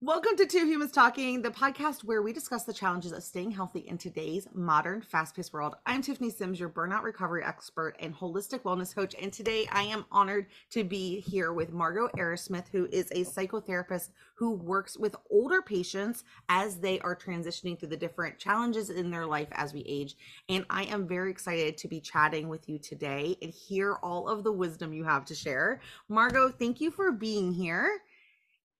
Welcome to Two Humans Talking, the podcast where we discuss the challenges of staying healthy in today's modern, fast paced world. I'm Tiffany Simms, your burnout recovery expert and holistic wellness coach. And today I am honored to be here with Margo Arrowsmith, who is a psychotherapist who works with older patients as they are transitioning through the different challenges in their life as we age. And I am very excited to be chatting with you today and hear all of the wisdom you have to share. Margo, thank you for being here.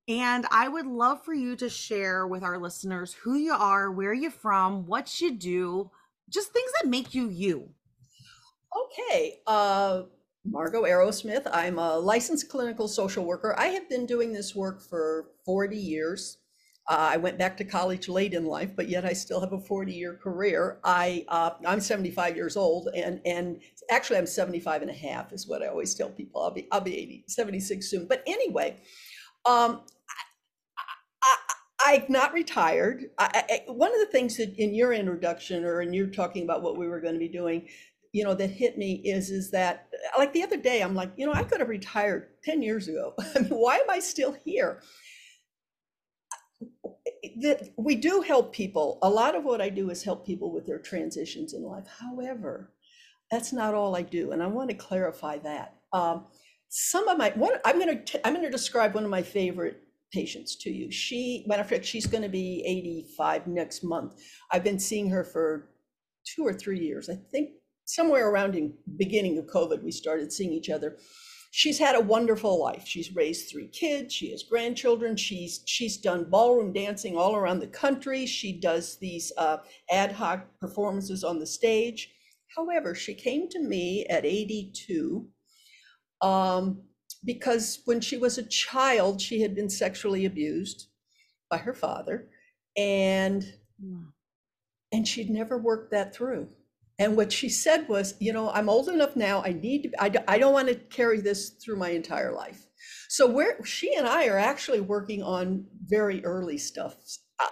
And I would love for you to share with our listeners who you are, where you're from, what you do, just things that make you you. Okay. Uh, Margo Arrowsmith. I'm a licensed clinical social worker. I have been doing this work for 40 years. Uh, I went back to college late in life, but yet I still have a 40 year career. I, uh, I'm 75 years old and, and actually I'm 75 and a half is what I always tell people. I'll be, I'll be 80, 76 soon. But anyway, um, I, am not retired. I, I, one of the things that in your introduction or in you talking about what we were going to be doing, you know, that hit me is is that like the other day, I'm like, you know, I could have retired 10 years ago. I mean, why am I still here? That we do help people. A lot of what I do is help people with their transitions in life. However, that's not all I do, and I want to clarify that. Um, some of my I'm going to I'm going to describe one of my favorite patients to you. She, matter of fact, she's going to be 85 next month. I've been seeing her for two or three years. I think somewhere around in beginning of COVID, we started seeing each other. She's had a wonderful life. She's raised three kids. She has grandchildren. She's she's done ballroom dancing all around the country. She does these uh, ad hoc performances on the stage. However, she came to me at 82 um, because when she was a child, she had been sexually abused by her father, and and she'd never worked that through. And what she said was, you know, I'm old enough now. I need to. I, I don't want to carry this through my entire life. So where she and I are actually working on very early stuff, uh,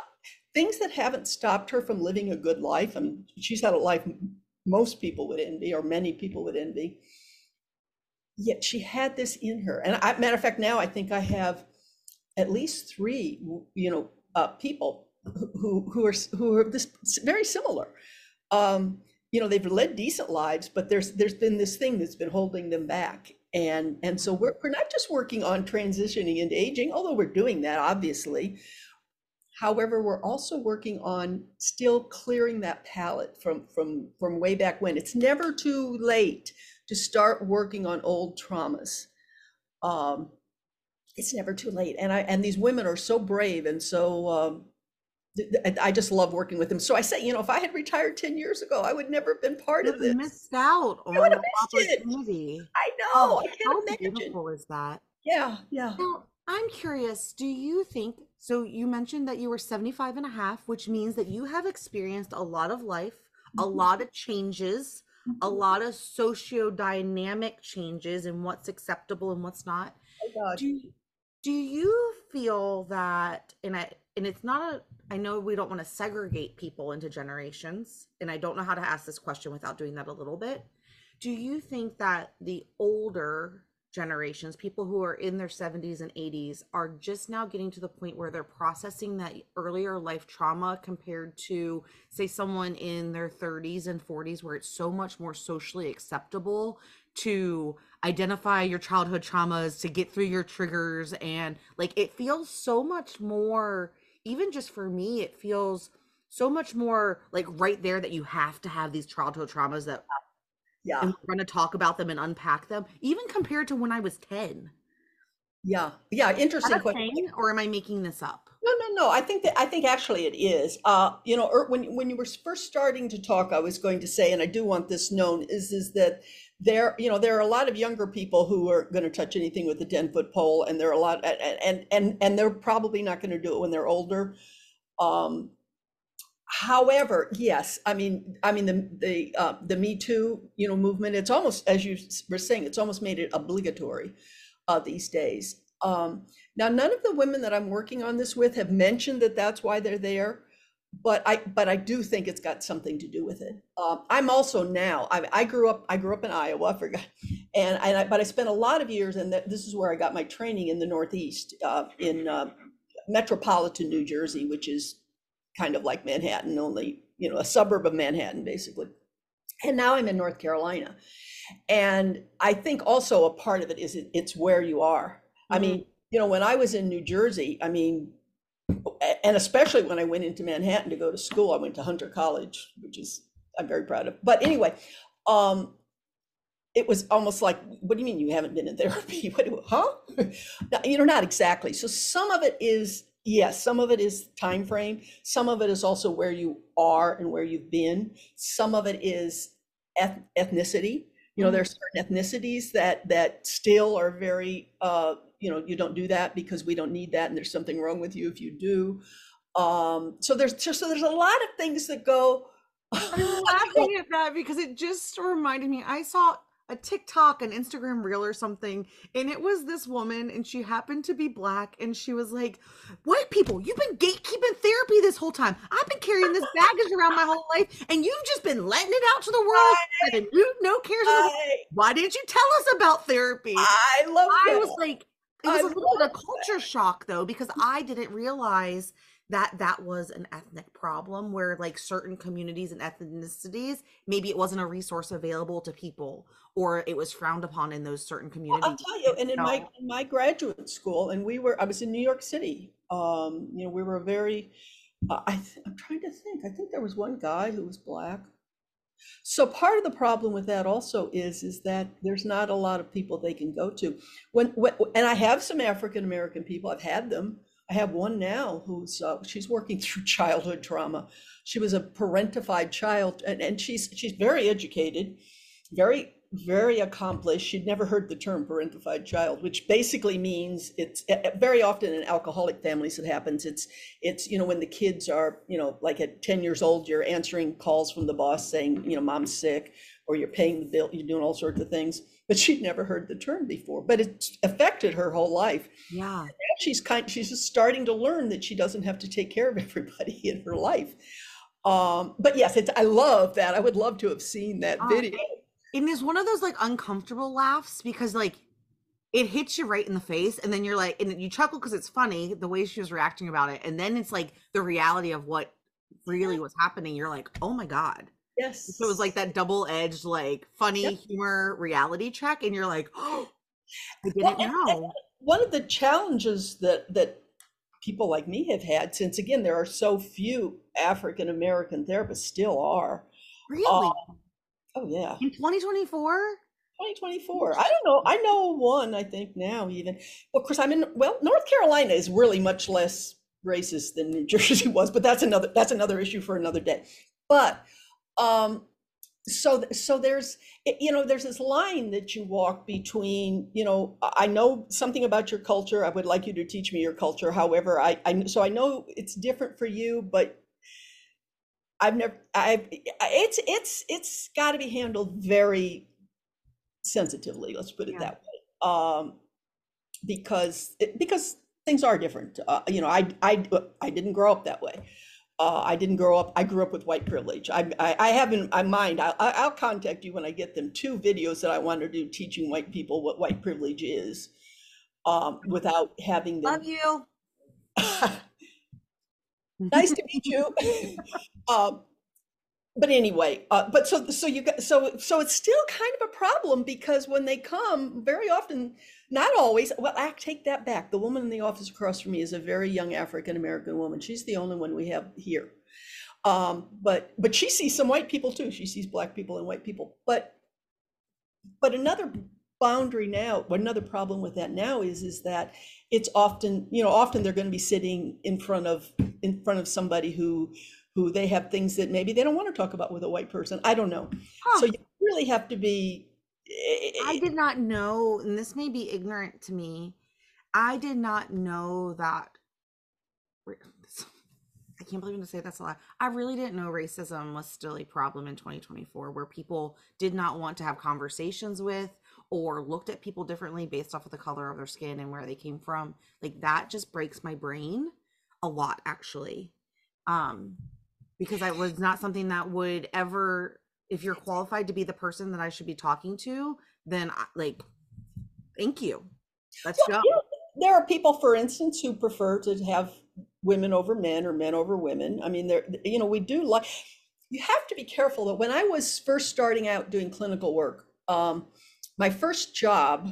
things that haven't stopped her from living a good life. And she's had a life most people would envy, or many people would envy yet she had this in her. And I, matter of fact, now I think I have at least three, you know, uh, people who who are who are this very similar. Um, you know, they've led decent lives, but there's there's been this thing that's been holding them back. And and so we're we're not just working on transitioning into aging, although we're doing that obviously. However, we're also working on still clearing that palette from from from way back when. It's never too late to start working on old traumas. Um, it's never too late. And I and these women are so brave and so um, I just love working with them. So I say, you know, if I had retired 10 years ago, I would never have been part of this. missed out on the opportunity. It. I know. Oh, I how imagine. beautiful is that? Yeah, yeah. Now, I'm curious, do you think so you mentioned that you were 75 and a half, which means that you have experienced a lot of life, mm-hmm. a lot of changes a mm-hmm. lot of socio-dynamic changes in what's acceptable and what's not. Oh do, do you feel that and I and it's not a I know we don't want to segregate people into generations and I don't know how to ask this question without doing that a little bit. Do you think that the older generations, people who are in their 70s and 80s, are just now getting to the point where they're processing that earlier life trauma compared to, say, someone in their 30s and 40s, where it's so much more socially acceptable to identify your childhood traumas, to get through your triggers. And like it feels so much more, even just for me, it feels so much more like right there that you have to have these childhood traumas that yeah. And we're going to talk about them and unpack them, even compared to when I was 10. Yeah. Yeah. Interesting question. Or am I making this up? No, no, no. I think that I think actually it is. Uh, you know, er, when when you were first starting to talk, I was going to say, and I do want this known, is is that there, you know, there are a lot of younger people who are going to touch anything with a ten foot pole, and there are a lot, and and and, and they're probably not going to do it when they're older. Um, However, yes, I mean, I mean the the uh, the Me Too, you know, movement. It's almost as you were saying, it's almost made it obligatory uh, these days. Um, now, none of the women that I'm working on this with have mentioned that that's why they're there, but I but I do think it's got something to do with it. Um, I'm also now. I, I grew up. I grew up in Iowa. I forgot, and and I, but I spent a lot of years, and this is where I got my training in the Northeast, uh, in uh, metropolitan New Jersey, which is kind of like Manhattan, only you know a suburb of Manhattan, basically. And now I'm in North Carolina, and I think also a part of it is it, it's where you are. I Mhm. mean, you know, when I was in New Jersey, I mean, and especially when I went into Manhattan to go to school, I went to Hunter College, which is I'm very proud of. But anyway, um, it was almost like, what do you mean you haven't been in therapy? What, do- huh? You know, not exactly. So some of it is yes, some of it is time frame. Some of it is also where you are and where you've been. Some of it is eth- ethnicity. You know, there are certain ethnicities that that still are very, uh, you know, you don't do that because we don't need that, and there's something wrong with you if you do. Um, so there's just so there's a lot of things that go. I'm laughing at that because it just reminded me. I saw a TikTok, an Instagram reel or something, and it was this woman, and she happened to be black, and she was like, "White people, you've been gatekeeping therapy this whole time. I've been carrying this baggage around my whole life, and you've just been letting it out to the world, and you no cares. I, Why didn't you tell us about therapy?" I love I that. was like, it was a little bit of culture shock though, because I didn't realize that that was an ethnic problem where like certain communities and ethnicities, maybe it wasn't a resource available to people or it was frowned upon in those certain Well, communities. I'll tell you, and in my in my graduate school, and we were I was in New York City. Um, you know, we were a very uh, I th- I'm trying to think. I think there was one guy who was black. So part of the problem with that also is is that there's not a lot of people they can go to. When, when and I have some African American people. I've had them. I have one now who's uh, she's working through childhood trauma. She was a parentified child, and, and she's she's very educated, very very accomplished. She'd never heard the term parentified child, which basically means it's very often in alcoholic families it happens. It's it's you know when the kids are you know like at 10 years old you're answering calls from the boss saying you know mom's sick or you're paying the bill you're doing all sorts of things but she'd never heard the term before but it affected her whole life. Yeah. now she's kind she's just starting to learn that she doesn't have to take care of everybody in her life. Um but yes it's i love that. I would love to have seen that Oh, video. And it's one of those like uncomfortable laughs because like it hits you right in the face and then you're like and you chuckle because it's funny the way she was reacting about it. And then it's like the reality of what really was happening. You're like oh my god yes. So it was like that double-edged like funny Yep. humor reality check and you're like oh i didn't and- and know. one of the challenges that that people like me have had since again there are so few african american therapists still are really? Um, oh yeah. In 2024 2024 i don't know i know one i think now even well, of course i'm in well north carolina is really much less racist than new jersey was but that's another that's another issue for another day. But um so so there's you know there's this line that you walk between you know i I know something about your culture i would like you to teach me your culture however i i so i know it's different for you but i've never i've it's it's it's got to be handled very sensitively let's put it Yeah. that way um because it, because things are different uh, you know i i i didn't grow up that way uh, I didn't grow up. I grew up with white privilege. I, I, I have in my mind. I'll, I'll contact you when I get them. Two videos that I want to do teaching white people what white privilege is, um, without having them. love you nice to meet you. um, but anyway, uh, but so so you got so so it's still kind of a problem because when they come, very often, not always. Well, I take that back. The woman in the office across from me is a very young African American woman. She's the only one we have here. Um, but but she sees some white people too. She sees black people and white people. But but another boundary now, another problem with that now is is that it's often you know often they're going to be sitting in front of in front of somebody who who they have things that maybe they don't want to talk about with a white person. I don't know. Huh. So you really have to be. I eh, eh, did eh, not know, and this may be ignorant to me. I did not know that. I can't believe I'm gonna say that's a lie. I really didn't know racism was still a problem in 2024, where people did not want to have conversations with or looked at people differently based off of the color of their skin and where they came from. Like that just breaks my brain a lot, actually, um, because I was not something that would ever if you're qualified to be the person that I should be talking to, then I, like, thank you. Let's Well, go. you know, there are people, for instance, who prefer to have women over men or men over women. I mean, there, you know, we do like. You have to be careful that when I was first starting out doing clinical work, um, my first job,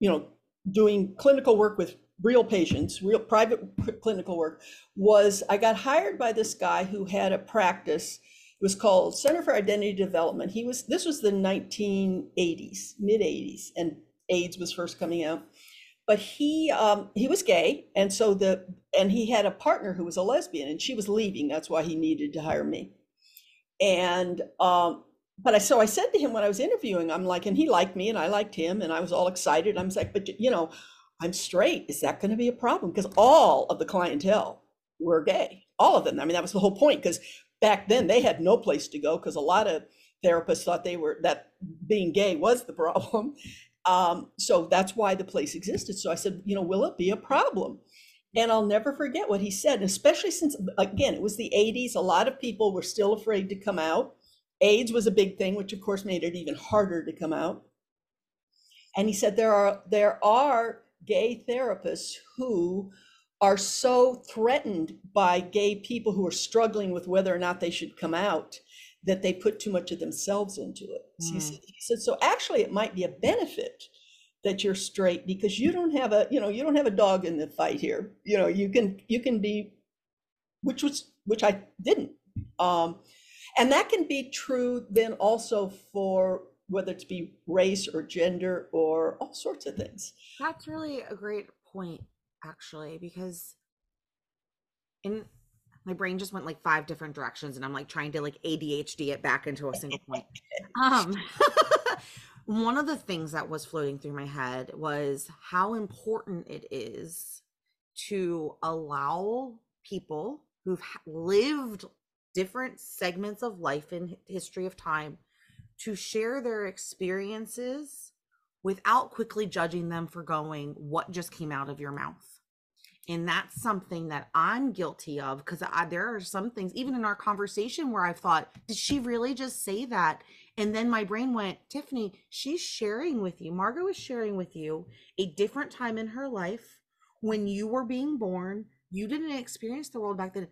you know, doing clinical work with real patients, real private clinical work, was I got hired by this guy who had a practice. It was called Center for Identity Development. He was this was the 1980s, mid 80s, and AIDS was first coming out. But he um, he was gay, and so the and he had a partner who was a lesbian, and she was leaving. That's why he needed to hire me. And um, but I so I said to him when I was interviewing, I'm like, and he liked me, and I liked him, and I was all excited. I'm like, but you know, I'm straight. Is that going to be a problem? Because all of the clientele were gay, all of them. I mean, that was the whole point. Because back then they had no place to go because a lot of therapists thought they were that being gay was the problem. Um, so that's why the place existed. So I said, you know, will it be a problem? And I'll never forget what he said, especially since, again, it was the 80s. A lot of people were still afraid to come out. AIDS was a big thing, which of course made it even harder to come out. And he said there are there are gay therapists who are so threatened by gay people who are struggling with whether or not they should come out that they put too much of themselves into it. So he, hmm. said, he said, so actually it might be a benefit that you're straight because you don't have a, you know, you don't have a dog in the fight here. You know, you can, you can be, which was, which I didn't. Um, and that can be true then also for whether it be race or gender or all sorts of things. That's really a great point, actually, because in my brain just went like five different directions and I'm like trying to like ADHD it back into a single point. Um one of the things that was floating through my head was how important it is to allow people who've lived different segments of life in history of time to share their experiences without quickly judging them for going, What just came out of your mouth? And that's something that I'm guilty of because there are some things, even in our conversation, where I've thought, Did she really just say that? And then my brain went, Tiffany, she's sharing with you. Margo is sharing with you a different time in her life when you were being born. You didn't experience the world back then.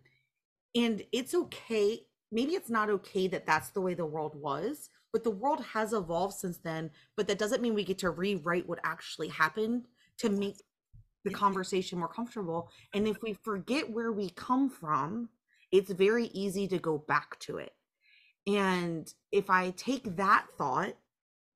And it's okay. Maybe it's not okay that that's the way the world was, but the world has evolved since then but that doesn't mean we get to rewrite what actually happened to make the conversation more comfortable. And if we forget where we come from it's very easy to go back to it. And if i take that thought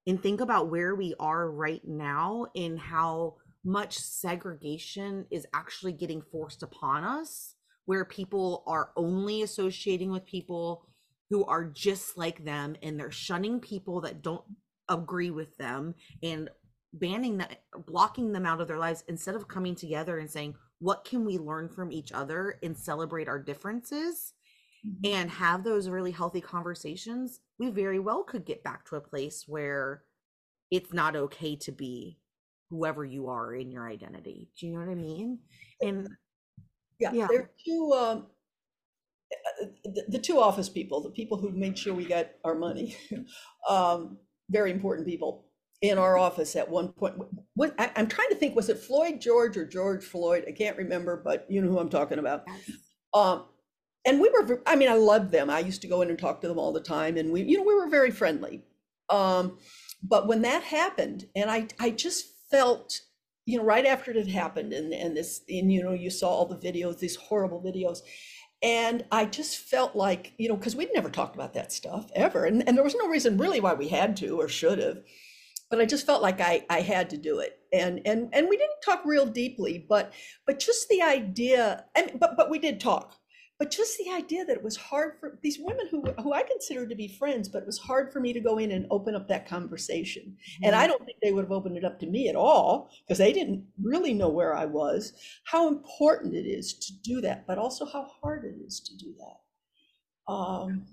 and think about where we are right now and how much segregation is actually getting forced upon us where people are only associating with people who are just like them and they're shunning people that don't agree with them and banning that blocking them out of their lives instead of coming together and saying what can we learn from each other and celebrate our differences mm-hmm. and have those really healthy conversations we very well could get back to a place where it's not okay to be whoever you are in your identity do you know what i mean and yeah, yeah. there are two um the, the two office people, the people who made sure we got our money, um, very important people in our office at one point. What I, am trying to think, was it Floyd George or George Floyd? I can't remember, but you know who I'm talking about. Um, and we were, I mean, I loved them. I used to go in and talk to them all the time, and we, you know, we were very friendly. Um, but when that happened, and I, I just felt, you know, right after it had happened, and and this, and you know, you saw all the videos, these horrible videos, and I just felt like, you know, because we'd never talked about that stuff ever. And, and there was no reason really why we had to or should have. But I just felt like I, I had to do it. And and and we didn't talk real deeply, but but just the idea, and but but we did talk but just the idea that it was hard for these women who who I consider to be friends, but it was hard for me to go in and open up that conversation. And I don't think they would have opened it up to me at all because they didn't really know where I was. How important it is to do that, but also how hard it is to do that. Um,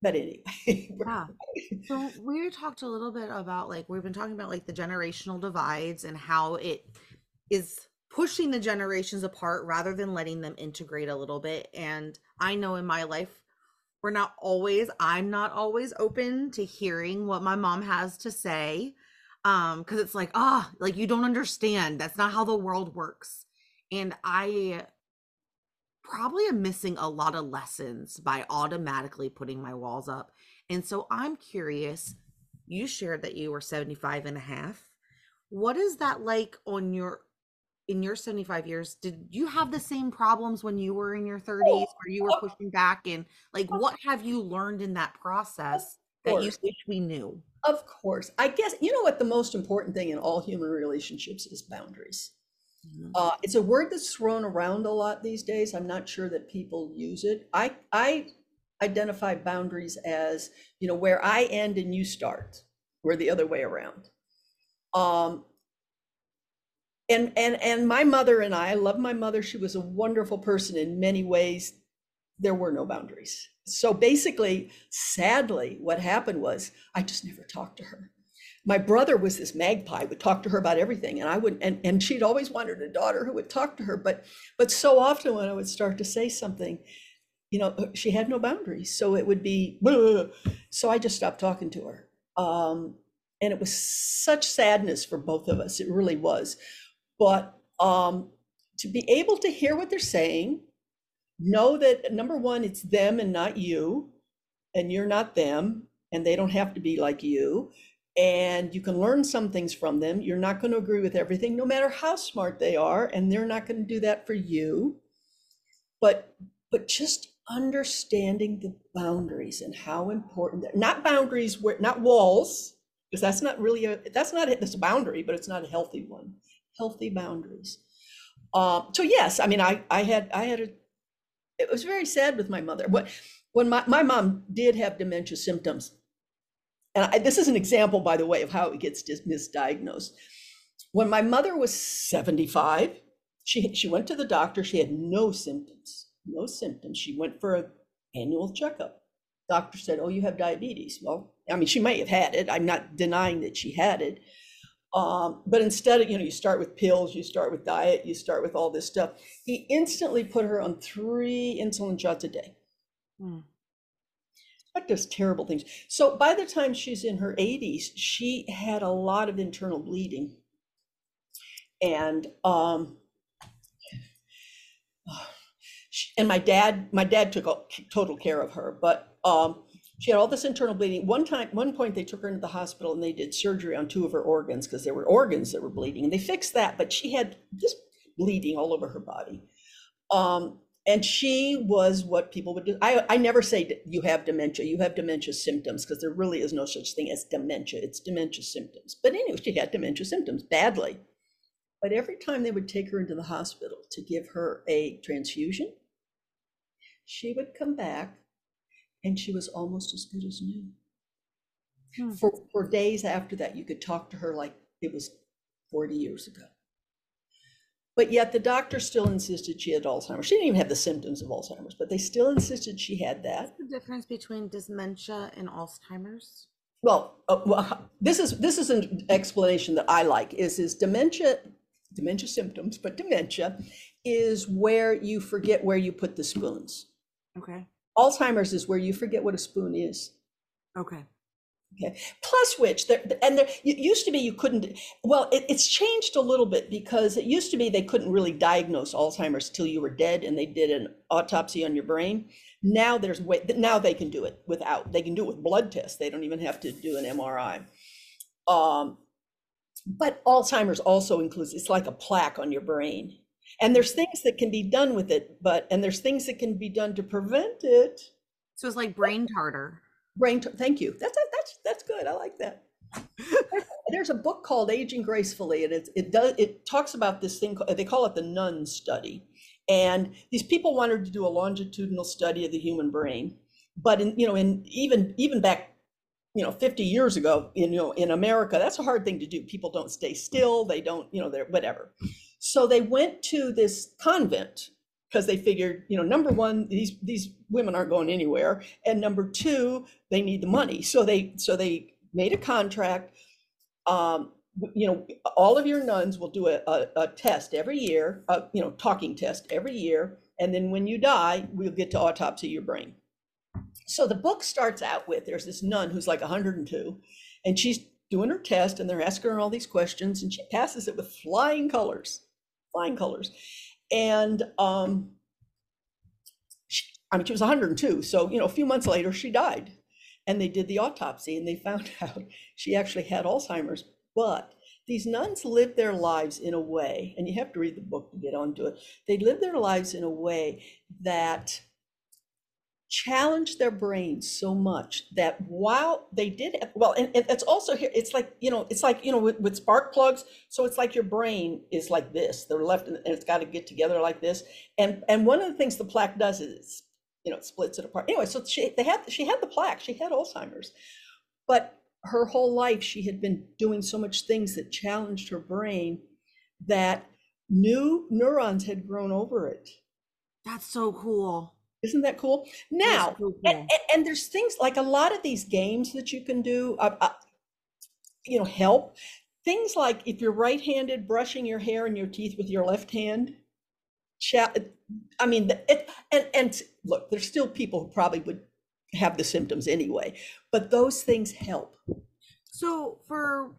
but anyway. yeah. So we talked a little bit about like we've been talking about like the generational divides and how it is pushing the generations apart rather than letting them integrate a little bit. And I know in my life, we're not always, I'm not always open to hearing what my mom has to say. um because it's like ah like you don't understand that's not how the world works and i probably am missing a lot of lessons by automatically putting my walls up and so i'm curious you shared that you were 75 and a half what is that like on your in your 75 years did you have the same problems when you were in your 30s where you were pushing back and like what have you learned in that process that you wish we knew? Of course. I guess you know what the most important thing in all human relationships is boundaries. Mm-hmm. uh, it's a word that's thrown around a lot these days. I'm not sure that people use it. I i identify boundaries as you know where i end and you start we're the other way around. Um, and and and my mother and I, I love my mother. She was a wonderful person in many ways. There were no boundaries. So basically, sadly, what happened was I just never talked to her. My brother was this magpie, would talk to her about everything, and I would, and, and she'd always wanted a daughter who would talk to her. But but so often when I would start to say something, you know, she had no boundaries. So it would be, so I just stopped talking to her. Um, and it was such sadness for both of us. It really was. But um, to be able to hear what they're saying, know that number one, it's them and not you, and you're not them, and they don't have to be like you. And you can learn some things from them. You're not going to agree with everything, no matter how smart they are, and they're not going to do that for you. But but just understanding the boundaries and how important they're not boundaries where not walls because that's not really a that's not it. That's a boundary, but it's not a healthy one. Healthy boundaries. Um, so yes, I mean, I I had I had a. It was very sad with my mother. But when my my mom did have dementia symptoms, and I, this is an example, by the way, of how it gets misdiagnosed. When my mother was seventy five, she she went to the doctor. She had no symptoms, no symptoms. She went for an annual checkup. Doctor said, "Oh, you have diabetes." Well, I mean, she may have had it. I'm not denying that she had it. Um, but instead of, you know, you start with pills, you start with diet, you start with all this stuff. He instantly put her on three insulin shots a day. Hmm. That does terrible things. So by the time she's in her 80s, she had a lot of internal bleeding. And um, and my dad, my dad took total care of her, but um, she had all this internal bleeding. One time, one point, they took her into the hospital and they did surgery on two of her organs because there were organs that were bleeding, and they fixed that. But she had just bleeding all over her body, um, and she was what people would do. I, I never say you have dementia. You have dementia symptoms because there really is no such thing as dementia. It's dementia symptoms. But anyway, she had dementia symptoms badly. But every time they would take her into the hospital to give her a transfusion, she would come back and she was almost as good as new. Hmm. For, for days after that, you could talk to her like it was 40 years ago. But yet the doctor still insisted she had Alzheimer's. She didn't even have the symptoms of Alzheimer's, but they still insisted she had that. What's the difference between dementia and Alzheimer's? Well, uh, well, this is this is an explanation that I like. Is is dementia, dementia symptoms, but dementia is where you forget where you put the spoons. Okay. Alzheimer's is where you forget what a spoon is. Okay. Okay. Plus which, there, and there it used to be you couldn't. Well, it, it's changed a little bit because it used to be they couldn't really diagnose Alzheimer's till you were dead, and they did an autopsy on your brain. Now there's way. Now they can do it without. They can do it with blood tests. They don't even have to do an MRI. Um, but Alzheimer's also includes. It's like a plaque on your brain and there's things that can be done with it but and there's things that can be done to prevent it. So it's like brain tartar. Brain tar- thank you. That's that's that's good. I like that. There's a book called aging gracefully and it, it does it talks about this thing they call it the nun study. And these people wanted to do a longitudinal study of the human brain. But in you know in even even back you know 50 years ago in you know in america that's a hard thing to do. People don't stay still. They don't you know they're whatever so they went to this convent because they figured, you know, number one, these these women aren't going anywhere, and number two, they need the money. So they so they made a contract. Um, you know, all of your nuns will do a, a, a test every year, a, you know, talking test every year, and then when you die, we'll get to autopsy your brain. So the book starts out with there's this nun who's like 102, and she's doing her test and they're asking her all these questions and she passes it with flying colors, flying colors. And um, she, I mean, she was 102. So, you know, a few months later, she died. And they did the autopsy and they found out she actually had Alzheimer's. But these nuns lived their lives in a way, and you have to read the book to get onto it. They lived their lives in a way that challenged their brains so much that while they did well and, and it's also here it's like you know it's like you know with, with spark plugs so it's like your brain is like this they're left and it's got to get together like this. And and one of the things the plaque does is you know it splits it apart. Anyway so she they had she had the plaque she had alzheimer's but her whole life she had been doing so much things that challenged her brain that new neurons had grown over it. That's so cool. Isn't that cool? Now, cool. and, and there's things like a lot of these games that you can do, uh, uh, you know, help. Things like if you're right-handed, brushing your hair and your teeth with your left hand. I mean, it, and and look, there's still people who probably would have the symptoms anyway, but those things help. So for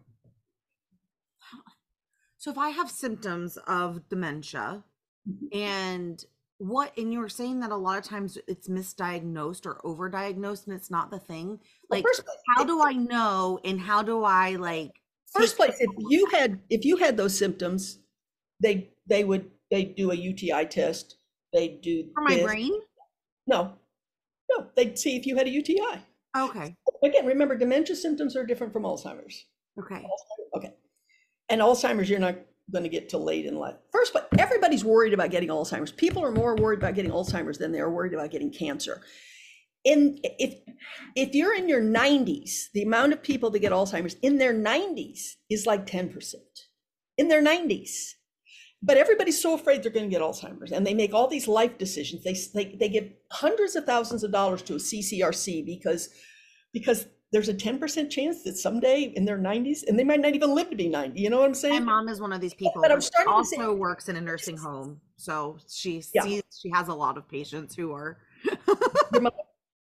so if I have symptoms of dementia Mhm. and what and you were saying that a lot of times it's misdiagnosed or overdiagnosed and it's not the thing. Well, Like first, how do I know and how do I like first place, if you had if you had those symptoms, they they would they do a UTI test. They do for my this. brain? No, no, they'd see if you had a UTI. Okay. Again, remember, dementia symptoms are different from Alzheimer's. Okay. Okay. And Alzheimer's, you're not going to get till late in life. First, but everybody's worried about getting Alzheimer's. People are more worried about getting Alzheimer's than they are worried about getting cancer. In if if you're in your 90s, the amount of people that get Alzheimer's in their 90s is like 10%. In their 90s. But everybody's so afraid they're going to get Alzheimer's, and they make all these life decisions. They they they give hundreds of thousands of dollars to a CCRC because because there's a 10% chance that someday in their 90s, and they might not even live to be 90. You know what I'm saying? My mom is one of these people But I'm starting also works in a nursing home. So she Yeah. sees she has a lot of patients who are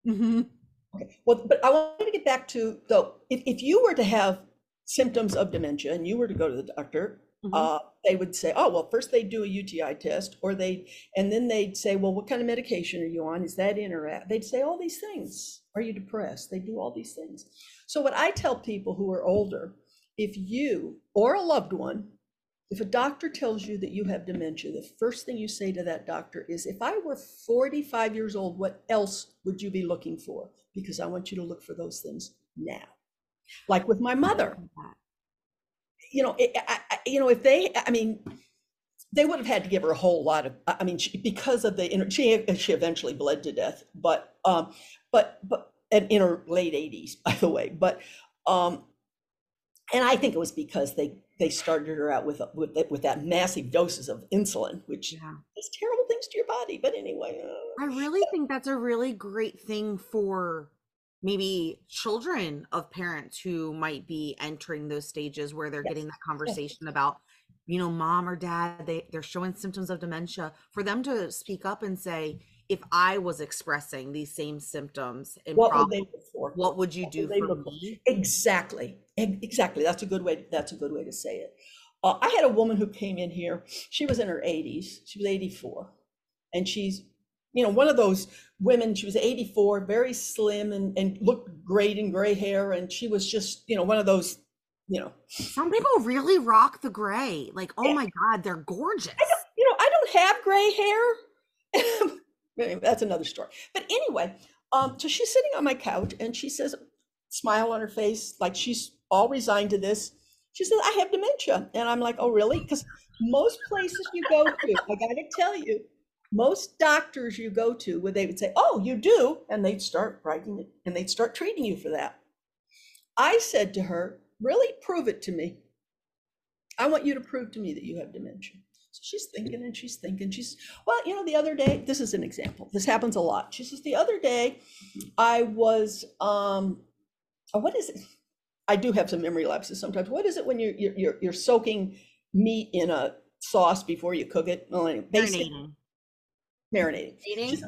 Mhm. Okay. Well, but I wanted to get back to though, if, if you were to have symptoms of dementia and you were to go to the doctor, Mhm. uh, they would say, oh, well, first they do a UTI test, or they, and then they'd say, well, what kind of medication are you on? Is that in or out? They'd say all these things. Are you depressed? They do all these things. So what I tell people who are older, if you or a loved one, if a doctor tells you that you have dementia, the first thing you say to that doctor is, if I were 45 years old, what else would you be looking for? Because I want you to look for those things now. Like with my mother, you know, it, I, I- you know, if they, I mean, they would have had to give her a whole lot of, I mean, she, because of the, she, she eventually bled to death, but, um, but, but, and in her late eighties, by the way, but, um, and I think it was because they, they started her out with, a- with, that- with that massive doses of insulin, which Yeah. does terrible things to your body, but anyway. uh, I really think that's a really great thing for maybe children of parents who might be entering those stages where they're Yes. getting that conversation about you know mom or dad they they're showing symptoms of dementia for them to speak up and say if i was expressing these same symptoms and What would problems for? what would you What do would for me Exactly. Exactly. That's a good way. That's a good way to say it. Uh, I had a woman who came in here. She was in her 80s. She was 84, and she's, you know, one of those women. She was 84, very slim, and and looked great in gray hair. And she was just, you know, one of those, you know, some people really rock the gray like oh my god they're gorgeous you know, I don't have gray hair. That's another story. But anyway, um, so she's sitting on my couch and she says, smile on her face, like she's all resigned to this. She says, I have dementia. And I'm like, oh, really? Because most places you go to, I got to tell you, most doctors you go to, where they would say, oh, you do. And they'd start writing it and they'd start treating you for that. I said to her, really prove it to me. I want you to prove to me that you have dementia. So she's thinking and she's thinking. She's, well, you know, the other day, this is an example. This happens a lot. She says, the other day I was, um, oh, what is it? I do have some memory lapses sometimes. What is it when you're, you're, you're, soaking meat in a sauce before you cook it? Well, anyway, basic, Marinating. Marinating.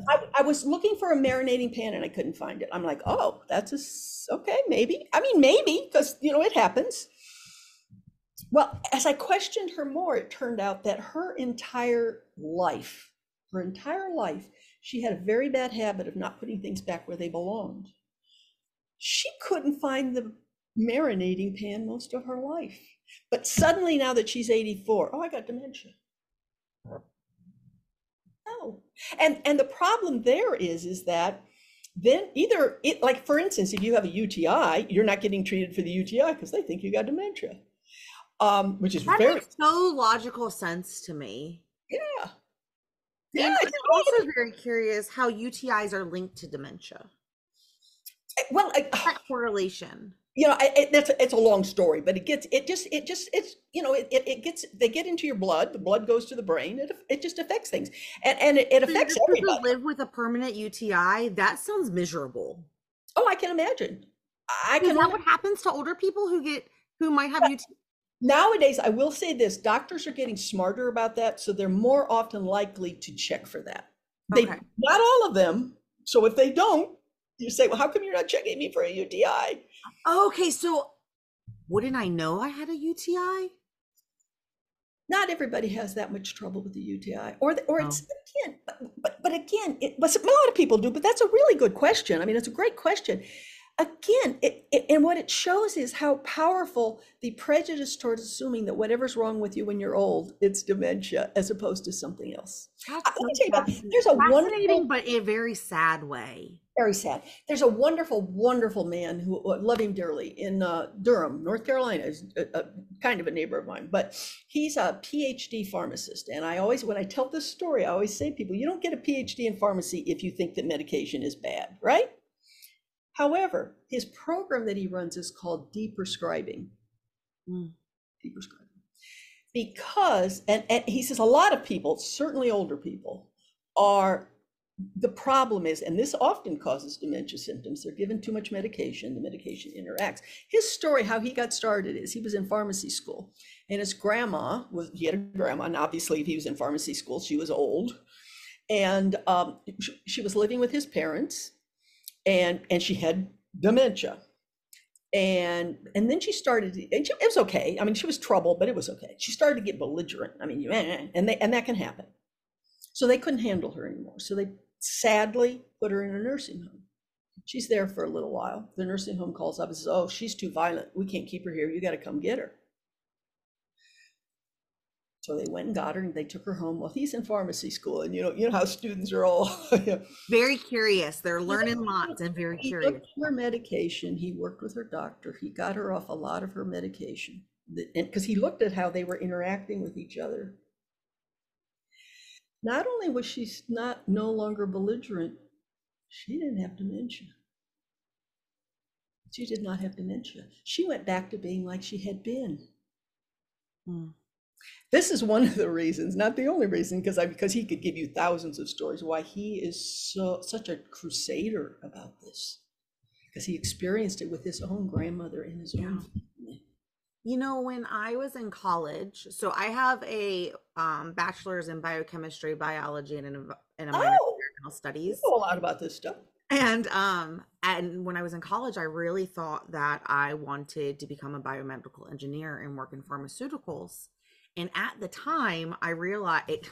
I, I was looking for a marinating pan and I couldn't find it. I'm like, oh, that's a okay, maybe. I mean, maybe, because, you know, it happens. Well, as I questioned her more, it turned out that her entire life, her entire life, she had a very bad habit of not putting things back where they belonged. She couldn't find the marinating pan most of her life. But suddenly, now that she's 84, oh, I got dementia. And and the problem there is is that then either it like for instance, if you have a UTI, you're not getting treated for the UTI because they think you got dementia. Um, which is That very makes no logical sense to me. yeah. And Yeah, I'm also very curious how UTIs are linked to dementia. well, I, That correlation. You know, it, that's it's a long story, but it gets it just it just it's you know it, it, it gets they get into your blood, the blood goes to the brain, it it just affects things, and and it, it affects to everybody. live with a permanent UTI, that sounds miserable. Oh, I can imagine. I Is can that only- what happens to older people who get who might have UTI? nowadays. I will say this: doctors are getting smarter about that, so they're more often likely to check for that. They Okay. not all of them. So if they don't, you say, well, how come you're not checking me for a UTI? Oh, okay, so wouldn't I know I had a UTI? not everybody has that much trouble with the UTI, or the, or No. it's again, but but, but again, it was a lot of people do. But that's a really good question. I mean, it's a great question. Again, it, it and what it shows is how powerful the prejudice towards assuming that whatever's wrong with you when you're old, it's dementia, as opposed to something else. That's I- so tell you about- there's a wonderful- but in a very sad way. Very sad. There's a wonderful, wonderful man who I love him dearly in uh, Durham, North Carolina. Is a, a, kind of a neighbor of mine, but he's a PhD pharmacist. And I always, when I tell this story, I always say to people, you don't get a PhD in pharmacy if you think that medication is bad, right? However, his program that he runs is called deprescribing. Mm. Deprescribing. Because, and, and he says a lot of people, certainly older people, are the problem is, and this often causes dementia symptoms, they're given too much medication, the medication interacts. His story, how he got started, is he was in pharmacy school, and his grandma was, he had a grandma, and obviously, if he was in pharmacy school, she was old. And um, sh- she was living with his parents, and and she had dementia. And and then she started, and she, it was okay. I mean, she was troubled, but it was okay. She started to get belligerent. I mean, and they, and that can happen. So they couldn't handle her anymore. So they sadly put her in a nursing home. She's there for a little while. The nursing home calls up and says, "Oh, she's too violent. We can't keep her here. You got to come get her." So they went and got her, and they took her home. Well, he's in pharmacy school, and you know, you know how students are all. Very curious. They're learning looked- lots and very he curious. her medication. He worked with her doctor. He got her off a lot of her medication, because he looked at how they were interacting with each other. Not only was she not no longer belligerent, she didn't have dementia. She did not have dementia. She went back to being like she had been. Hmm. This is one of the reasons, not the only reason, because I because he could give you thousands of stories why he is so such a crusader about this. Because he experienced it with his own grandmother in his own family. You know, when I was in college, so I have a um, bachelor's in biochemistry, biology, and and a minor in Oh, environmental studies. you know a lot about this stuff. And um, and when I was in college, I really thought that I wanted to become a biomedical engineer and work in pharmaceuticals. And at the time, I realized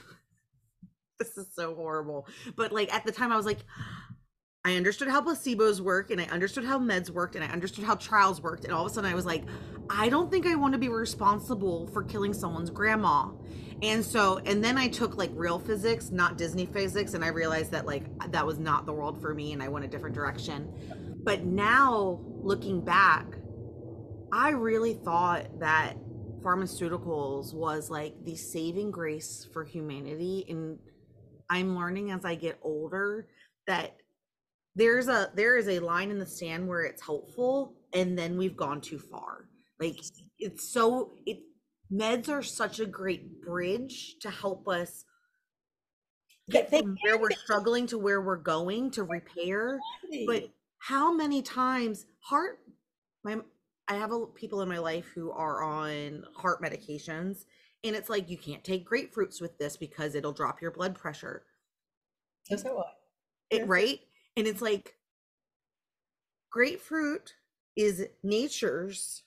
this is so horrible. But like at the time, I was like, I understood how placebos work, and I understood how meds worked, and I understood how trials worked. And all of a sudden, I was like, I don't think I want to be responsible for killing someone's grandma. And so, and then I took like real physics, not Disney physics, and I realized that like that was not the world for me, and I went a different direction. But now, looking back, I really thought that pharmaceuticals was like the saving grace for humanity. And I'm learning as I get older that there's a there is a line in the sand where it's helpful and then we've gone too far. Like it's so it meds are such a great bridge to help us get from where we're struggling to where we're going to repair but how many times heart my i have a, people in my life who are on heart medications and it's like you can't take grapefruits with this because it'll drop your blood pressure. That's how I. it, right? And it's like grapefruit is nature's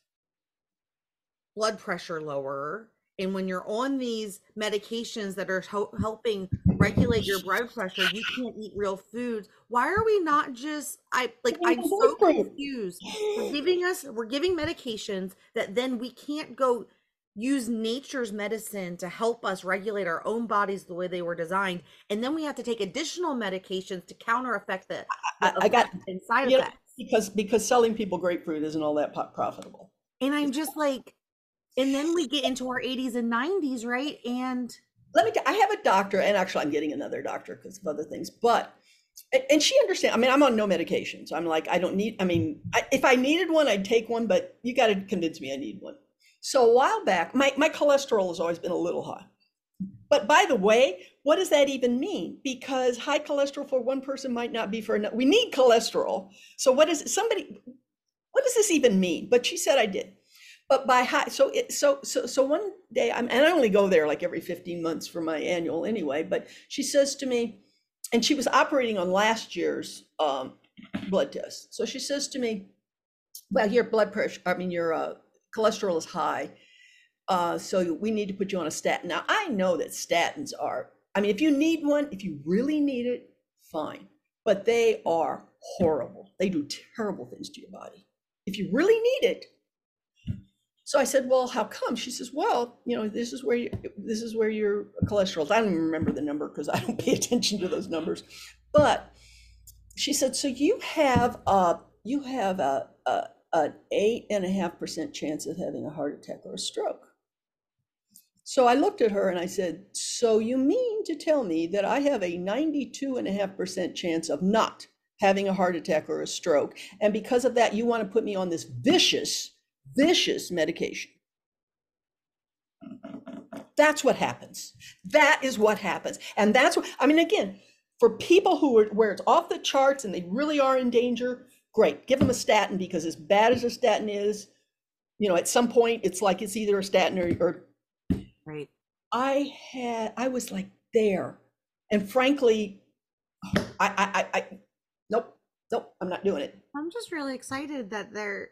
blood pressure lower. And when you're on these medications that are hel- helping regulate your blood pressure, you can't eat real foods. Why are we not just? I like. I'm so confused. We're giving us. We're giving medications that then we can't go use nature's medicine to help us regulate our own bodies the way they were designed and then we have to take additional medications to counter effect the, I, the I got effects and side you know, effects. because because selling people grapefruit isn't all that profitable. and i'm just like and then we get into our 80s and 90s right? And let me t- i have a doctor and actually i'm getting another doctor because of other things but and, and she understands i mean i'm on no medication so i'm like i don't need i mean I, if i needed one i'd take one but you got to convince me i need one so a while back my, my cholesterol has always been a little high. But by the way what does that even mean? Because high cholesterol for one person might not be for another we need cholesterol. So what is somebody what does this even mean? But she said i did. But by high so it so so so one day i'm and i only go there like every 15 months for my annual anyway but she says to me and she was operating on last year's um, blood test. So she says to me well your blood pressure i mean your uh, cholesterol is high uh, so we need to put you on a statin now i know that statins are i mean if you need one if you really need it fine but they are horrible they do terrible things to your body if you really need it so I said, "Well, how come?" She says, "Well, you know, this is where you, this is where your cholesterol. I don't even remember the number because I don't pay attention to those numbers. But she said, "So you have a you have a, a an eight and a half percent chance of having a heart attack or a stroke." So I looked at her and I said, "So you mean to tell me that I have a ninety-two and a half percent chance of not having a heart attack or a stroke, and because of that, you want to put me on this vicious?" vicious medication. That's what happens. That is what happens. And that's what, I mean, again, for people who are where it's off the charts and they really are in danger, great. Give them a statin because as bad as a statin is, you know, at some point it's like it's either a statin or, or right I had, I was like there. And frankly, I, I, I, I nope, nope, I'm not doing it. i'm just really excited that they're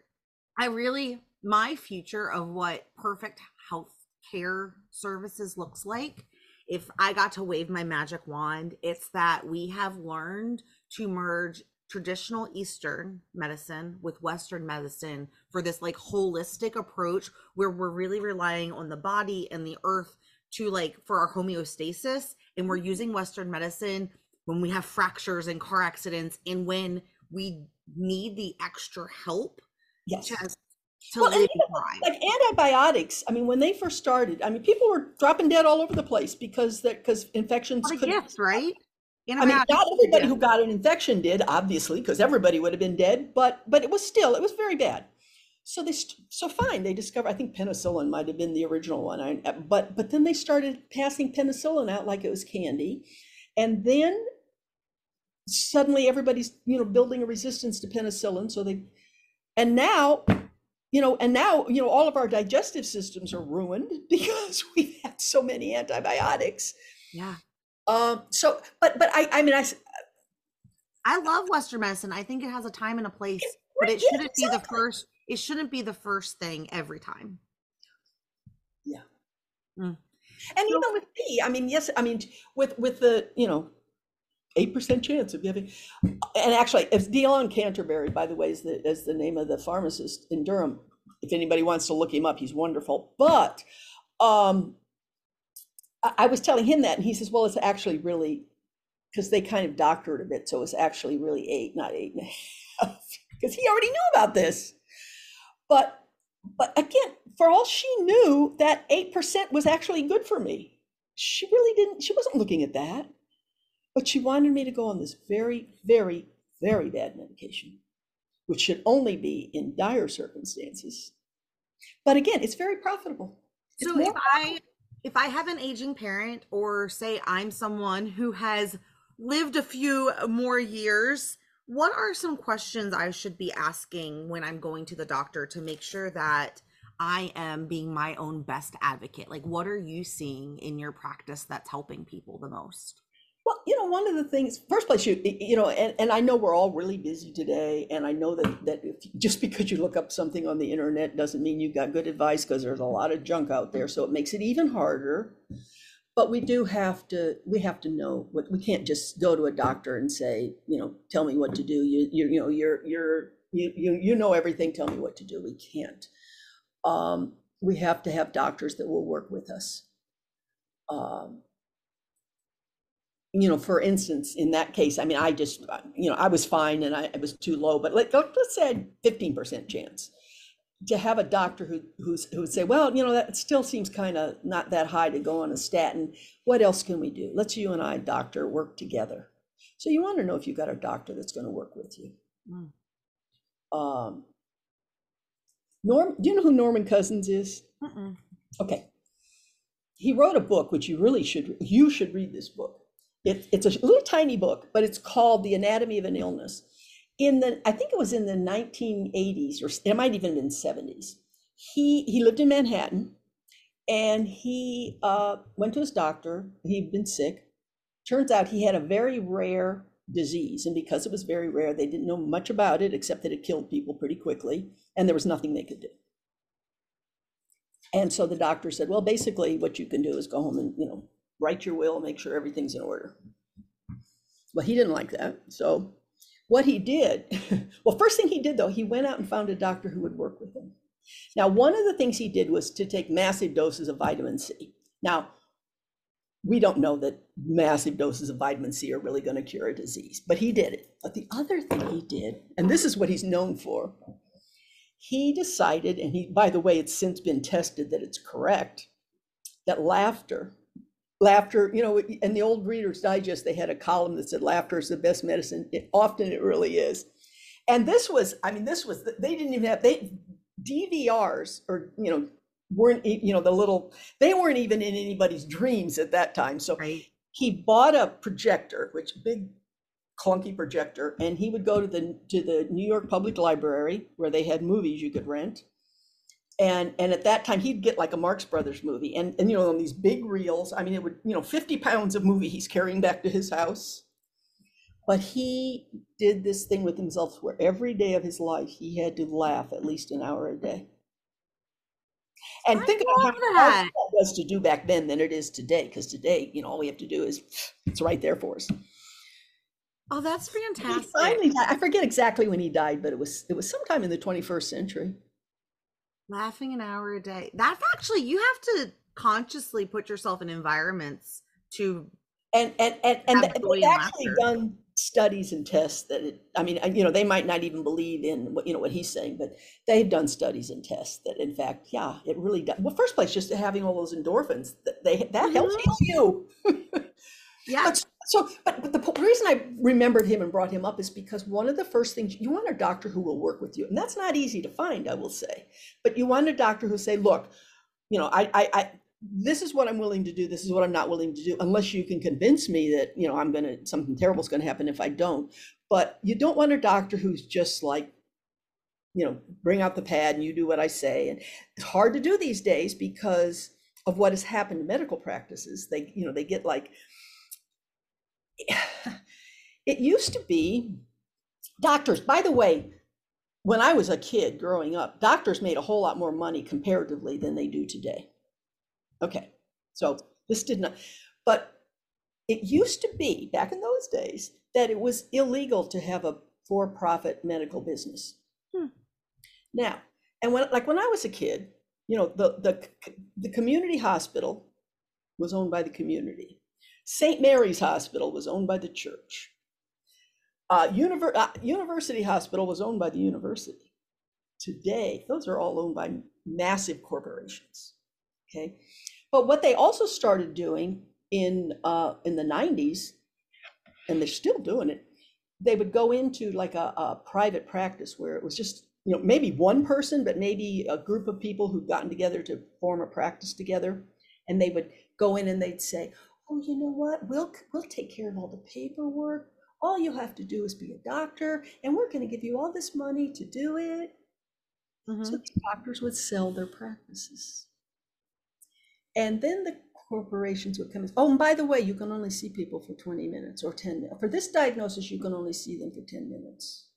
i really my future of what perfect health care services looks like if i got to wave my magic wand it's that we have learned to merge traditional eastern medicine with western medicine for this like holistic approach where we're really relying on the body and the earth to like for our homeostasis and we're mm-hmm. using western medicine when we have fractures and car accidents and when we need the extra help Yes. to, to Well, and live you know, and thrive. like antibiotics i mean when they first started i mean people were dropping dead all over the place because that because infections What could gift, right? I mean not everybody who got an infection did obviously because everybody would have been dead but but it was still it was very bad. So they st- so fine they discovered i think penicillin might have been the original one I, but but then they started passing penicillin out like it was candy and then suddenly everybody's you know building a resistance to penicillin so they and now you know and now you know all of our digestive systems are ruined because we've had so many antibiotics. Yeah. Um so but but i i mean I I love Western medicine. I think it has a time and a place, but it yeah, shouldn't be the first it shouldn't be the first thing every time. Yeah. And So- even with me i mean yes i mean with with the you know 8% chance of having and actually if Dion Canterbury by the way is the is the name of the pharmacist in Durham if anybody wants to look him up he's wonderful but um I, was telling him that and he says well it's actually really because they kind of doctor it a bit so it's actually really eight not eight and a half because he already knew about this. But but again for all she knew that 8% was actually good for me. She really didn't she wasn't looking at that. But she wanted me to go on this very very very bad medication which should only be in dire circumstances. But again it's very profitable. It's So if I if I have an aging parent or say I'm someone who has lived a few more years, what are some questions I should be asking when I'm going to the doctor to make sure that I am being my own best advocate? Like what are you seeing in your practice that's helping people the most? Well, you know, one of the things, first place, you you know, and, and I know we're all really busy today, and I know that that if, just because you look up something on the internet doesn't mean you've got good advice because there's a lot of junk out there, so it makes it even harder. But we do have to we have to know what we can't just go to a doctor and say, you know, tell me what to do. You you you know you're you're you you you know everything. Tell me what to do. We can't. Um, we have to have doctors that will work with us. Um, you know, for instance, in that case, I mean, I just, uh, you know, I was fine and I, it was too low, but let, let's say I had fifteen percent chance. To have a doctor who, who's, who would say, well, you know, that still seems kind of not that high to go on a statin. What else can we do? Let's you and I, doctor, work together. So you want to know if you've got a doctor that's going to work with you. Mm. Um, Norm, do you know who Norman Cousins is? Mm-mm. Okay. He wrote a book, which you really should, you should read this book. It, it's a little tiny book, but it's called The Anatomy of an Illness. In the, I think it was in the 1980s, or it might even been 70s. He he lived in Manhattan, and he uh, went to his doctor. He'd been sick. Turns out he had a very rare disease, and because it was very rare, they didn't know much about it except that it killed people pretty quickly, and there was nothing they could do. And so the doctor said, "Well, basically, what you can do is go home and you know write your will, make sure everything's in order. Well, he didn't like that. So what he did, well, first thing he did though, he went out and found a doctor who would work with him. Now, one of the things he did was to take massive doses of vitamin C. Now, we don't know that massive doses of vitamin C are really going to cure a disease, but he did it. But the other thing he did, and this is what he's known for, he decided, and he, by the way, it's since been tested that it's correct, that laughter laughter, you know, in the old Reader's Digest, they had a column that said laughter is the best medicine. It, often it really is. And this was, I mean, this was, they didn't even have, they, DVRs or, you know, weren't, you know, the little, they weren't even in anybody's dreams at that time. So Right. he bought a projector, which big clunky projector, and he would go to the, to the New York Public Library where they had movies you could rent and and at that time he'd get like a marx brothers movie. And and you know on these big reels i mean it would you know 50 pounds of movie he's carrying back to his house. But he did this thing with himself where every day of his life he had to laugh at least an hour a day. And I think about how that. that was to do back then than it is today because today you know all we have to do is it's right there for us. Oh, that's he fantastic. finally i forget exactly when he died but it was it was sometime in the 21st century Laughing an hour a day. That's actually, you have to consciously put yourself in environments to, And and and and they've actually laughter. done studies and tests that it, I mean, you know, they might not even believe in what you know what he's saying, but they've done studies and tests that, in fact, yeah, it really does. Well, first place, just having all those endorphins, that they that helps Mhm. heal you. yeah. But so, but, but the reason I remembered him and brought him up is because one of the first things you want a doctor who will work with you, and that's not easy to find, I will say. But you want a doctor who say, look, you know, I, I, I this is what I'm willing to do. This is what I'm not willing to do, unless you can convince me that you know I'm gonna something terrible is gonna happen if I don't. But you don't want a doctor who's just like, you know, bring out the pad and you do what I say. And it's hard to do these days because of what has happened to medical practices. They, you know, they get like it used to be doctors by the way when i was a kid growing up doctors made a whole lot more money comparatively than they do today. Okay so this did not but it used to be back in those days that it was illegal to have a for-profit medical business. Hmm. now and when like when i was a kid you know the the the community hospital was owned by the community St. Mary's Hospital was owned by the church. Uh, univer- uh, University Hospital was owned by the university. Today, those are all owned by massive corporations. Okay, but what they also started doing in uh, in the 90s, and they're still doing it, they would go into like a, a private practice where it was just you know maybe one person, but maybe a group of people who'd gotten together to form a practice together, and they would go in and they'd say, oh, you know what? We'll we'll take care of all the paperwork. All you have to do is be a doctor, and we're going to give you all this money to do it. Mhm. So these doctors would sell their practices. And then the corporations would come in. Oh, and by the way, you can only see people for 20 minutes or 10 minutes. For this diagnosis, you can only see them for 10 minutes.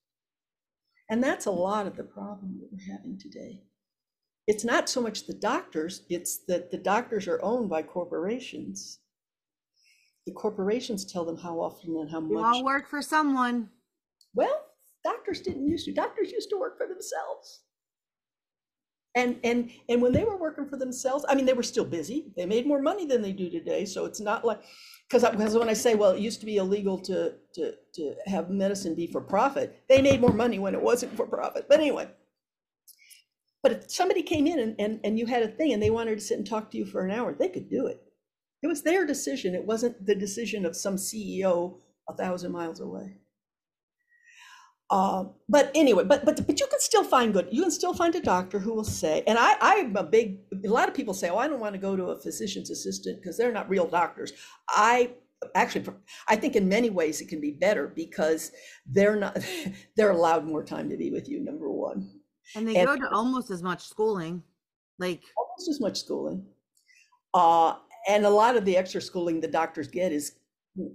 And that's a lot of the problem that we're having today. It's not so much the doctors, it's that the doctors are owned by corporations. The corporations tell them how often and how much. You all work for someone. Well, doctors didn't used to. Doctors used to work for themselves. And and and when they were working for themselves, I mean, they were still busy. They made more money than they do today. So it's not like because because when I say, well, it used to be illegal to to to have medicine be for profit, they made more money when it wasn't for profit. But anyway. But if somebody came in and, and, and you had a thing and they wanted to sit and talk to you for an hour, they could do it. It was their decision. It wasn't the decision of some CEO a thousand miles away. Uh, but anyway, but but but you can still find good. You can still find a doctor who will say, and I I'm a big. A lot of people say, oh, I don't want to go to a physician's assistant because they're not real doctors. I actually I think in many ways it can be better because they're not they're allowed more time to be with you. Number one, And they And- go to almost as much schooling. Like, almost as much schooling. Uh, and a lot of the extra schooling the doctors get is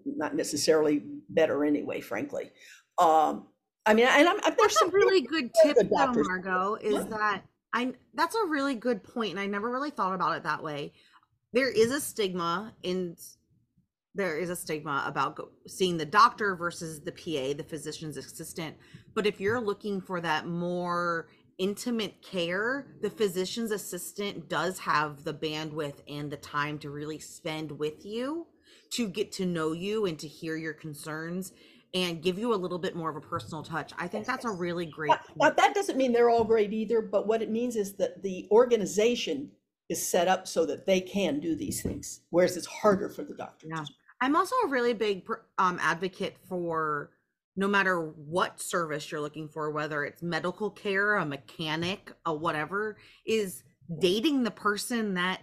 not necessarily better anyway, frankly. Um, I mean, and I'm, I- there's some really good tip, though. Margo, is Yeah. that I that's a really good point, and I never really thought about it that way. There is a stigma in there is a stigma about go, seeing the doctor versus the PA, the physician's assistant. But if you're looking for that more intimate care, the physician's assistant does have the bandwidth and the time to really spend with you to get to know you and to hear your concerns and give you a little bit more of a personal touch. I think that's a really great Now, that doesn't mean they're all great either, but what it means is that the organization is set up so that they can do these things, whereas it's harder for the doctor. Yeah. I'm also a really big um, advocate for no matter what service you're looking for, whether it's medical care, a mechanic, a whatever, is dating the person that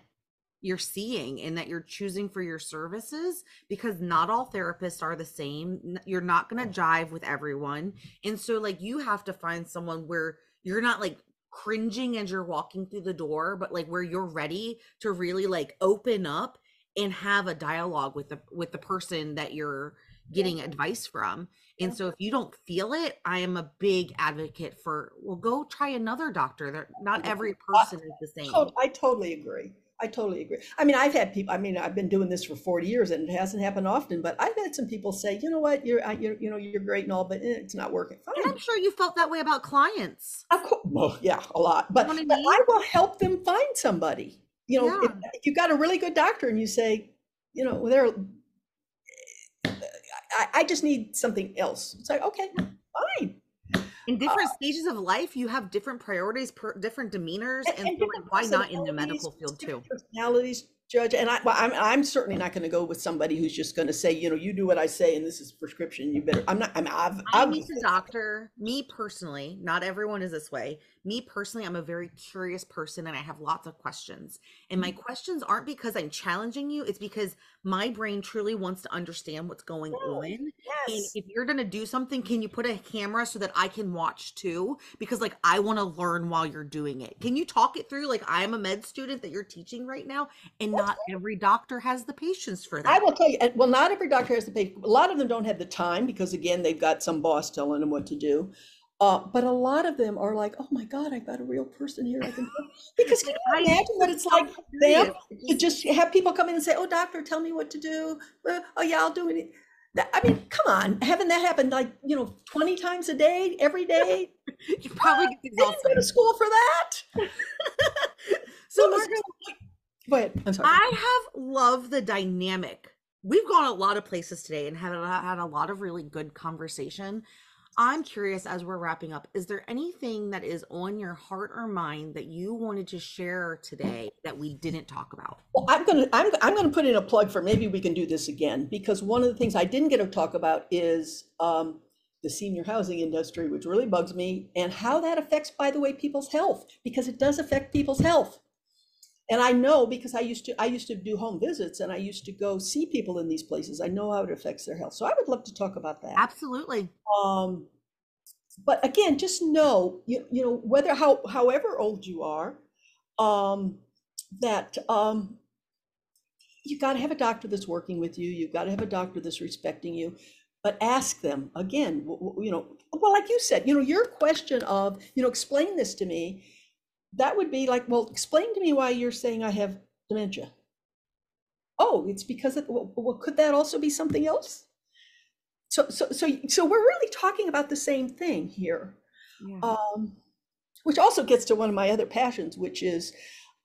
you're seeing and that you're choosing for your services because not all therapists are the same. You're not going to jive with everyone. And so, like, you have to find someone where you're not like cringing as you're walking through the door, but like where you're ready to really like open up and have a dialogue with the with the person that you're getting advice from. And so if you don't feel it, I am a big advocate for well go try another doctor. There not every person is the same. I totally agree. I totally agree. I mean, I've had people. I mean, I've been doing this for forty years, and it hasn't happened often. But I've had some people say, "You know what? You're, I- you're, you know, you're great and all, but eh, it's not working." And I'm sure you felt that way about clients. Of course, well, yeah, a lot. But, know what I but? I will help them find somebody. You know, if, Yeah. if you got a really good doctor and you say, you know, they're, I, just need something else. It's like, okay, fine. In uh, different stages of life, you have different priorities, per, different demeanors, And- and, and different like, why not in the medical field too? Personalities, Judge, and I, well, I'm, I'm certainly not going to go with somebody who's just going to say, you know, you do what I say, and this is prescription. You better. I'm not. I'm. I've, I I've meet doctor. Me personally, not everyone is this way. Me personally, I'm a very curious person and I have lots of questions. And Mm-hmm. my questions aren't because I'm challenging you, it's because my brain truly wants to understand what's going Yeah, on. And yes. if you're going to do something, can you put a camera so that I can watch too? Because like I want to learn while you're doing it. Can you talk it through? Like I'm a med student that you're teaching right now, and not every doctor has the patience for that. I will tell you. Well, not every doctor has the pay. A lot of them don't have the time because, again, they've got some boss telling them what to do. Uh, but a lot of them are like, "Oh my God, I've got a real person here." I can because can I- you imagine what it's like them to just- have people come in and say, "Oh, doctor, tell me what to do." Oh yeah, I'll do it. I mean, come on, having that happen like you know twenty times a day, every day. you probably get They didn't go to school for that. So, What Margaret, Go ahead. I'm sorry. I have loved the dynamic. We've gone a lot of places today and had a, had a lot of really good conversation. I'm curious as we're wrapping up, is there anything that is on your heart or mind that you wanted to share today that we didn't talk about? Well, I'm gonna I'm I'm gonna put in a plug for maybe we can do this again because one of the things I didn't get to talk about is um, the senior housing industry, which really bugs me, and how that affects, by the way, people's health because it does affect people's health. And I know because I used to I used to do home visits and I used to go see people in these places. I know how it affects their health. So I would love to talk about that. Absolutely. Um, but again, just know you you know whether how however old you are, um, that um, you got to have a doctor that's working with you. You've got to have a doctor that's respecting you. But ask them again, you know, well, like you said, you know, your question of, you know, explain this to me, that would be like, well, explain to me why you're saying I have dementia. Oh, it's because of, well, could that also be something else? So, so, so, so we're really talking about the same thing here. Yeah. Um, which also gets to one of my other passions, which is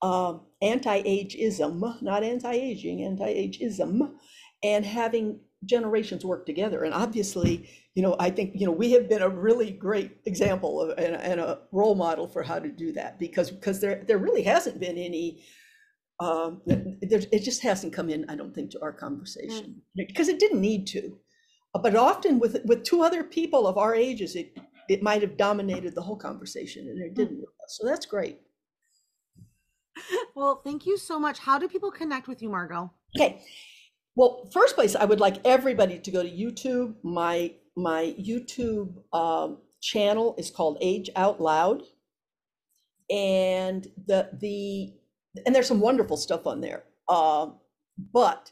um, anti-ageism, not anti-aging, anti-ageism, and having generations work together. And obviously, you know, I think you know we have been a really great example of and, and a role model for how to do that because because there there really hasn't been any. Um, it just hasn't come in, I don't think, to our conversation mm. because it didn't need to. But often with with two other people of our ages, it it might have dominated the whole conversation, and it mm. didn't. So that's great. Well, thank you so much. How do people connect with you, Margo? Okay. Well, first place, I would like everybody to go to YouTube. My my YouTube um, channel is called Age Out Loud, and the the and there's some wonderful stuff on there. Um, but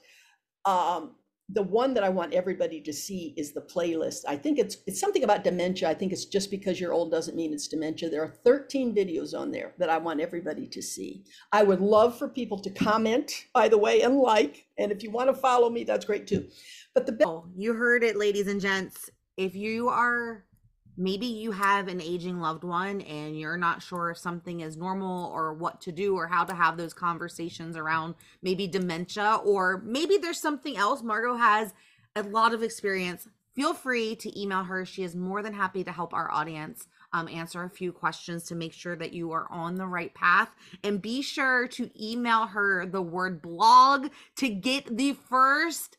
um, the one that I want everybody to see is the playlist. I think it's it's something about dementia. I think it's just because you're old doesn't mean it's dementia. There are 13 videos on there that I want everybody to see. I would love for people to comment, by the way, and like. And if you want to follow me, that's great too. But the oh, you heard it, ladies and gents. If you are maybe you have an aging loved one and you're not sure if something is normal or what to do or how to have those conversations around maybe dementia or maybe there's something else. Margo has a lot of experience. Feel free to email her. She is more than happy to help our audience um, answer a few questions to make sure that you are on the right path. And be sure to email her the word blog to get the first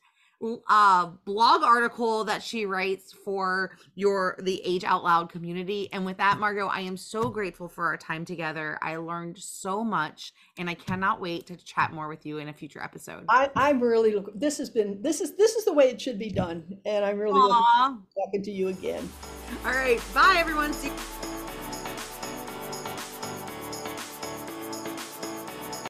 uh, blog article that she writes for your the Age Out Loud community. And with that, Margo, I am so grateful for our time together. I learned so much, and I cannot wait to chat more with you in a future episode. I, I'm really looking. This has been this is this is the way it should be done, and I'm really Aww. looking talking to you again. All right, bye everyone. See-